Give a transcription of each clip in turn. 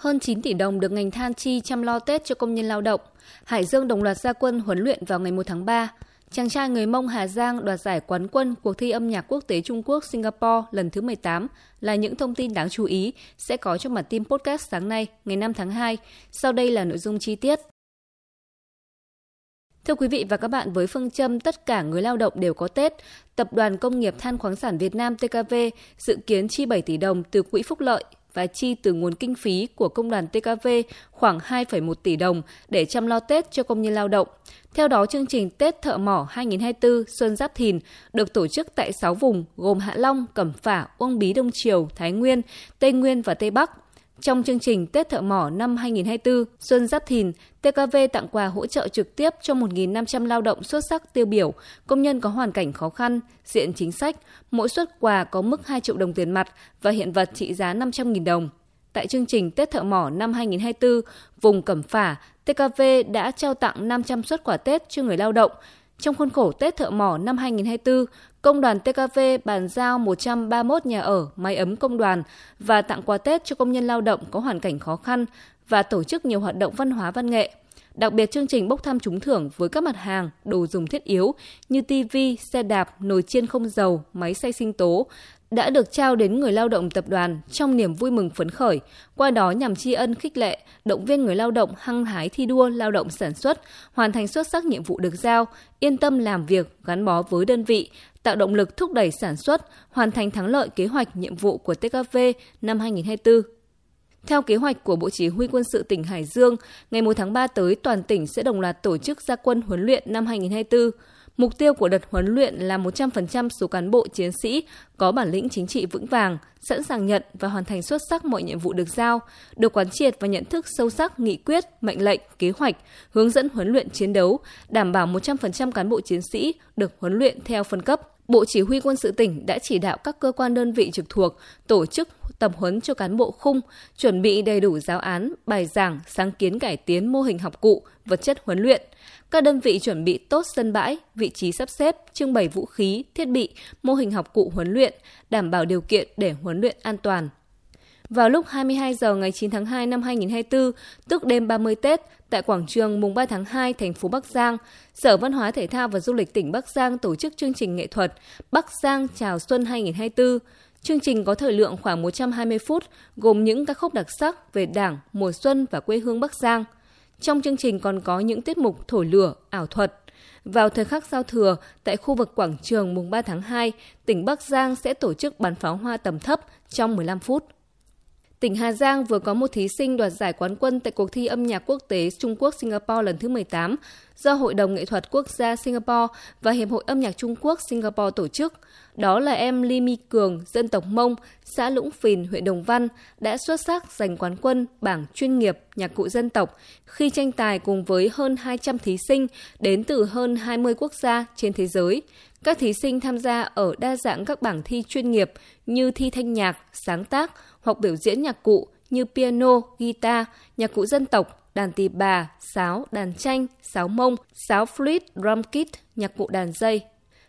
Hơn 9 tỷ đồng được ngành than chi chăm lo Tết cho công nhân lao động. Hải Dương đồng loạt gia quân huấn luyện vào ngày 1 tháng 3. Chàng trai người Mông Hà Giang đoạt giải quán quân cuộc thi âm nhạc quốc tế Trung Quốc Singapore lần thứ 18 là những thông tin đáng chú ý sẽ có trong bản tin podcast sáng nay, ngày 5 tháng 2. Sau đây là nội dung chi tiết. Thưa quý vị và các bạn, với phương châm tất cả người lao động đều có Tết, Tập đoàn Công nghiệp Than khoáng sản Việt Nam TKV dự kiến chi 7 tỷ đồng từ quỹ phúc lợi và chi từ nguồn kinh phí của công đoàn TKV khoảng 2,1 tỷ đồng để chăm lo Tết cho công nhân lao động. Theo đó, chương trình Tết Thợ Mỏ 2024 Xuân Giáp Thìn được tổ chức tại 6 vùng gồm Hạ Long, Cẩm Phả, Uông Bí Đông Triều, Thái Nguyên, Tây Nguyên và Tây Bắc. Trong chương trình Tết Thợ Mỏ năm 2024 Xuân Giáp Thìn, TKV tặng quà hỗ trợ trực tiếp cho 1.500 lao động xuất sắc tiêu biểu, công nhân có hoàn cảnh khó khăn, diện chính sách. Mỗi suất quà có mức 2 triệu đồng tiền mặt và hiện vật trị giá 500.000 đồng. Tại chương trình Tết Thợ Mỏ năm 2024, vùng Cẩm Phả, TKV đã trao tặng 500 suất quà Tết cho người lao động. Trong khuôn khổ Tết Thợ Mỏ năm 2024, Công đoàn TKV bàn giao 131 nhà ở, máy ấm công đoàn và tặng quà Tết cho công nhân lao động có hoàn cảnh khó khăn và tổ chức nhiều hoạt động văn hóa văn nghệ. Đặc biệt chương trình bốc thăm trúng thưởng với các mặt hàng, đồ dùng thiết yếu như TV, xe đạp, nồi chiên không dầu, máy xay sinh tố đã được trao đến người lao động tập đoàn trong niềm vui mừng phấn khởi, qua đó nhằm tri ân khích lệ, động viên người lao động hăng hái thi đua lao động sản xuất, hoàn thành xuất sắc nhiệm vụ được giao, yên tâm làm việc, gắn bó với đơn vị, tạo động lực thúc đẩy sản xuất, hoàn thành thắng lợi kế hoạch nhiệm vụ của TKV năm 2024. Theo kế hoạch của Bộ Chỉ huy quân sự tỉnh Hải Dương, ngày 1 tháng 3 tới toàn tỉnh sẽ đồng loạt tổ chức gia quân huấn luyện năm 2024. Mục tiêu của đợt huấn luyện là 100% số cán bộ chiến sĩ có bản lĩnh chính trị vững vàng, sẵn sàng nhận và hoàn thành xuất sắc mọi nhiệm vụ được giao, được quán triệt và nhận thức sâu sắc nghị quyết, mệnh lệnh, kế hoạch, hướng dẫn huấn luyện chiến đấu, đảm bảo 100% cán bộ chiến sĩ được huấn luyện theo phân cấp. Bộ Chỉ huy quân sự tỉnh đã chỉ đạo các cơ quan đơn vị trực thuộc tổ chức tập huấn cho cán bộ khung, chuẩn bị đầy đủ giáo án, bài giảng, sáng kiến cải tiến mô hình học cụ, vật chất huấn luyện. Các đơn vị chuẩn bị tốt sân bãi, vị trí sắp xếp, trưng bày vũ khí, thiết bị, mô hình học cụ huấn luyện, đảm bảo điều kiện để huấn luyện an toàn. Vào lúc 22 giờ ngày 9 tháng 2 năm 2024, tức đêm 30 Tết, tại quảng trường mùng 3 tháng 2 thành phố Bắc Giang, Sở Văn hóa Thể thao và Du lịch tỉnh Bắc Giang tổ chức chương trình nghệ thuật Bắc Giang chào xuân 2024. Chương trình có thời lượng khoảng 120 phút, gồm những ca khúc đặc sắc về Đảng, mùa xuân và quê hương Bắc Giang. Trong chương trình còn có những tiết mục thổi lửa, ảo thuật. Vào thời khắc giao thừa, tại khu vực quảng trường mùng 3 tháng 2, tỉnh Bắc Giang sẽ tổ chức bắn pháo hoa tầm thấp trong 15 phút. Tỉnh Hà Giang vừa có một thí sinh đoạt giải quán quân tại cuộc thi âm nhạc quốc tế Trung Quốc Singapore lần thứ 18 do Hội đồng Nghệ thuật Quốc gia Singapore và Hiệp hội Âm nhạc Trung Quốc Singapore tổ chức. Đó là em Ly Mi Cường, dân tộc Mông, xã Lũng Phìn, huyện Đồng Văn, đã xuất sắc giành quán quân bảng chuyên nghiệp nhạc cụ dân tộc khi tranh tài cùng với hơn 200 thí sinh đến từ hơn 20 quốc gia trên thế giới. Các thí sinh tham gia ở đa dạng các bảng thi chuyên nghiệp như thi thanh nhạc, sáng tác hoặc biểu diễn nhạc cụ như piano, guitar, nhạc cụ dân tộc, đàn tỳ bà, sáo, đàn tranh, sáo mông, sáo flute, drum kit, nhạc cụ đàn dây.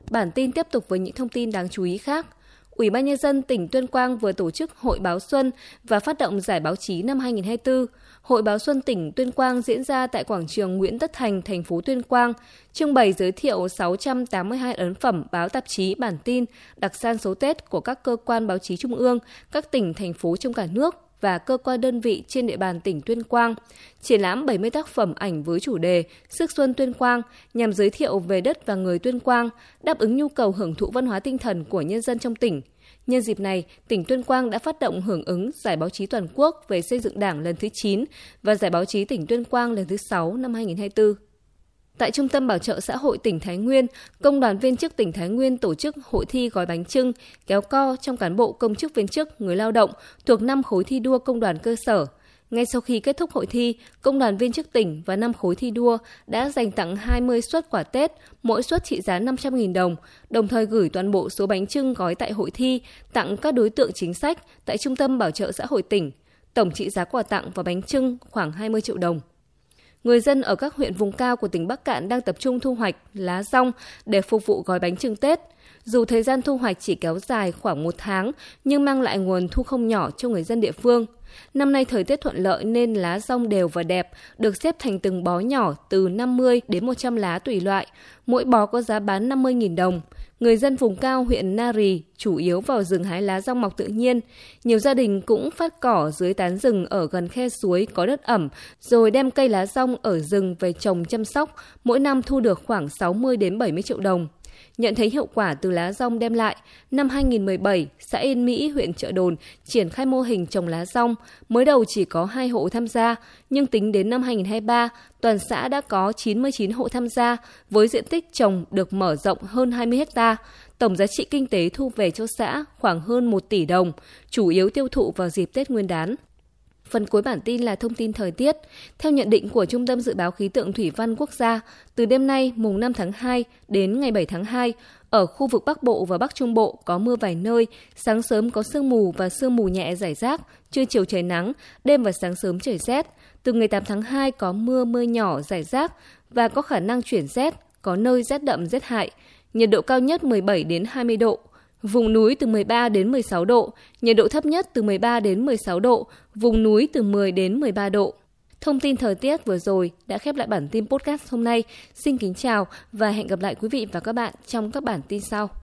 Bản tin tiếp tục với những thông tin đáng chú ý khác. Ủy ban Nhân dân tỉnh Tuyên Quang vừa tổ chức Hội báo Xuân và phát động giải báo chí năm 2024. Hội báo Xuân tỉnh Tuyên Quang diễn ra tại quảng trường Nguyễn Tất Thành, thành phố Tuyên Quang, trưng bày giới thiệu 682 ấn phẩm báo tạp chí bản tin đặc san số Tết của các cơ quan báo chí trung ương, các tỉnh, thành phố trong cả nước và cơ quan đơn vị trên địa bàn tỉnh Tuyên Quang, triển lãm 70 tác phẩm ảnh với chủ đề Sức Xuân Tuyên Quang nhằm giới thiệu về đất và người Tuyên Quang, đáp ứng nhu cầu hưởng thụ văn hóa tinh thần của nhân dân trong tỉnh. Nhân dịp này, tỉnh Tuyên Quang đã phát động hưởng ứng Giải báo chí toàn quốc về xây dựng Đảng lần thứ 9 và Giải báo chí tỉnh Tuyên Quang lần thứ 6 năm 2024. Tại Trung tâm Bảo trợ xã hội tỉnh Thái Nguyên, Công đoàn viên chức tỉnh Thái Nguyên tổ chức hội thi gói bánh trưng, kéo co trong cán bộ công chức viên chức, người lao động thuộc năm khối thi đua công đoàn cơ sở. Ngay sau khi kết thúc hội thi, Công đoàn viên chức tỉnh và năm khối thi đua đã dành tặng 20 suất quà Tết, mỗi suất trị giá 500.000 đồng, đồng thời gửi toàn bộ số bánh trưng gói tại hội thi tặng các đối tượng chính sách tại Trung tâm Bảo trợ xã hội tỉnh. Tổng trị giá quà tặng và bánh trưng khoảng 20 triệu đồng người dân ở các huyện vùng cao của tỉnh Bắc Cạn đang tập trung thu hoạch lá rong để phục vụ gói bánh trưng Tết. Dù thời gian thu hoạch chỉ kéo dài khoảng một tháng, nhưng mang lại nguồn thu không nhỏ cho người dân địa phương. Năm nay thời tiết thuận lợi nên lá rong đều và đẹp, được xếp thành từng bó nhỏ từ 50 đến 100 lá tùy loại. Mỗi bó có giá bán 50.000 đồng. Người dân vùng cao huyện Nari chủ yếu vào rừng hái lá rong mọc tự nhiên. Nhiều gia đình cũng phát cỏ dưới tán rừng ở gần khe suối có đất ẩm, rồi đem cây lá rong ở rừng về trồng chăm sóc, mỗi năm thu được khoảng 60 đến 70 triệu đồng. Nhận thấy hiệu quả từ lá rong đem lại, năm 2017, xã Yên Mỹ, huyện Trợ Đồn triển khai mô hình trồng lá rong. Mới đầu chỉ có 2 hộ tham gia, nhưng tính đến năm 2023, toàn xã đã có 99 hộ tham gia, với diện tích trồng được mở rộng hơn 20 hecta. Tổng giá trị kinh tế thu về cho xã khoảng hơn 1 tỷ đồng, chủ yếu tiêu thụ vào dịp Tết Nguyên đán. Phần cuối bản tin là thông tin thời tiết. Theo nhận định của Trung tâm Dự báo Khí tượng Thủy văn Quốc gia, từ đêm nay mùng 5 tháng 2 đến ngày 7 tháng 2, ở khu vực Bắc Bộ và Bắc Trung Bộ có mưa vài nơi, sáng sớm có sương mù và sương mù nhẹ rải rác, trưa chiều trời nắng, đêm và sáng sớm trời rét. Từ ngày 8 tháng 2 có mưa mưa nhỏ rải rác và có khả năng chuyển rét, có nơi rét đậm rét hại. Nhiệt độ cao nhất 17 đến 20 độ, Vùng núi từ 13 đến 16 độ, nhiệt độ thấp nhất từ 13 đến 16 độ, vùng núi từ 10 đến 13 độ. Thông tin thời tiết vừa rồi đã khép lại bản tin podcast hôm nay. Xin kính chào và hẹn gặp lại quý vị và các bạn trong các bản tin sau.